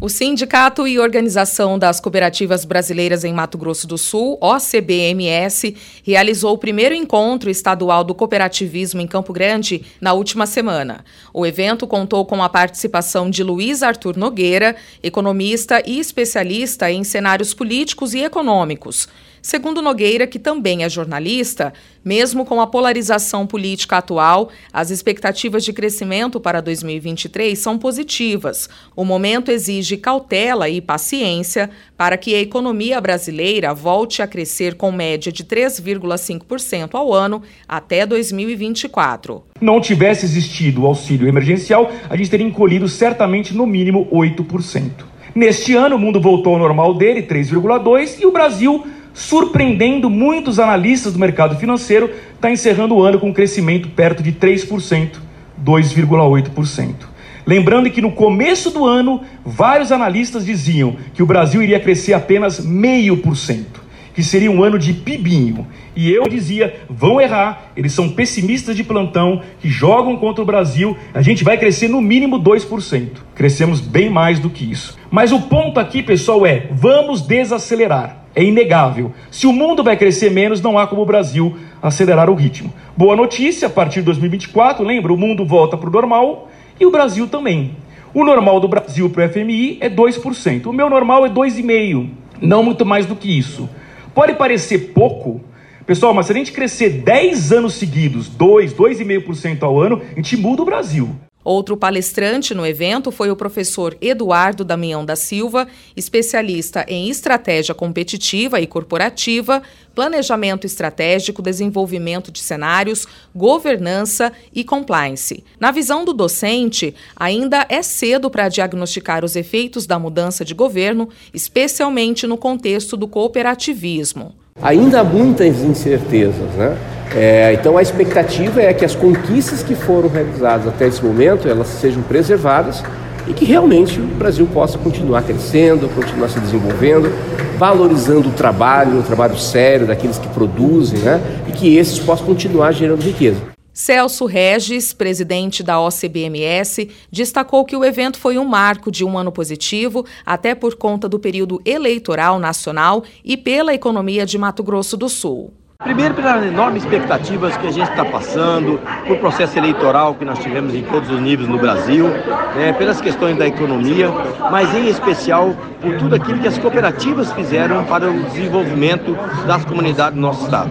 O Sindicato e Organização das Cooperativas Brasileiras em Mato Grosso do Sul, OCBMS, realizou o primeiro encontro estadual do cooperativismo em Campo Grande na última semana. O evento contou com a participação de Luiz Arthur Nogueira, economista e especialista em cenários políticos e econômicos. Segundo Nogueira, que também é jornalista, mesmo com a polarização política atual, as expectativas de crescimento para 2023 são positivas. O momento exige cautela e paciência para que a economia brasileira volte a crescer com média de 3,5% ao ano até 2024. Não tivesse existido o auxílio emergencial, a gente teria encolhido certamente no mínimo 8%. Neste ano, o mundo voltou ao normal dele, 3,2%, e o Brasil surpreendendo muitos analistas do mercado financeiro, está encerrando o ano com um crescimento perto de 3%, 2,8%. Lembrando que no começo do ano, vários analistas diziam que o Brasil iria crescer apenas 0,5%, que seria um ano de pibinho. E eu dizia, vão errar, eles são pessimistas de plantão, que jogam contra o Brasil, a gente vai crescer no mínimo 2%. Crescemos bem mais do que isso. Mas o ponto aqui, pessoal, é, vamos desacelerar. É inegável. Se o mundo vai crescer menos, não há como o Brasil acelerar o ritmo. Boa notícia, a partir de 2024, lembra, o mundo volta para o normal e o Brasil também. O normal do Brasil para o FMI é 2%. O meu normal é 2,5%. Não muito mais do que isso. Pode parecer pouco, pessoal, mas se a gente crescer 10 anos seguidos, 2, 2,5% ao ano, a gente muda o Brasil. Outro palestrante no evento foi o professor Eduardo Damião da Silva, especialista em estratégia competitiva e corporativa, planejamento estratégico, desenvolvimento de cenários, governança e compliance. Na visão do docente, ainda é cedo para diagnosticar os efeitos da mudança de governo, especialmente no contexto do cooperativismo. Ainda há muitas incertezas, né? É, então a expectativa é que as conquistas que foram realizadas até esse momento elas sejam preservadas e que realmente o Brasil possa continuar crescendo, continuar se desenvolvendo, valorizando o trabalho, o trabalho sério daqueles que produzem, né? E que esses possam continuar gerando riqueza. Celso Regis, presidente da OCBMS, destacou que o evento foi um marco de um ano positivo, até por conta do período eleitoral nacional e pela economia de Mato Grosso do Sul. Primeiro, pelas enormes expectativas que a gente está passando, por processo eleitoral que nós tivemos em todos os níveis no Brasil, né, pelas questões da economia, mas em especial por tudo aquilo que as cooperativas fizeram para o desenvolvimento das comunidades do nosso estado.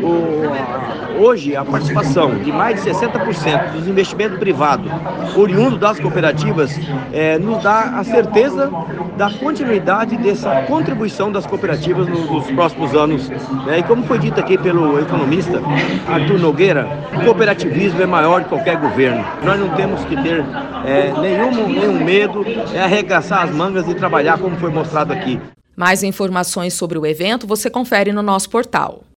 O, hoje, a participação de mais de 60% dos investimentos privados oriundos das cooperativas é, nos dá a certeza da continuidade dessa contribuição das cooperativas nos, próximos anos. Né? E como foi dito aqui pelo economista Arthur Nogueira, o cooperativismo é maior que qualquer governo. Nós não temos que ter é, nenhum, nenhum medo, é arregaçar as mangas e trabalhar como foi mostrado aqui. Mais informações sobre o evento você confere no nosso portal.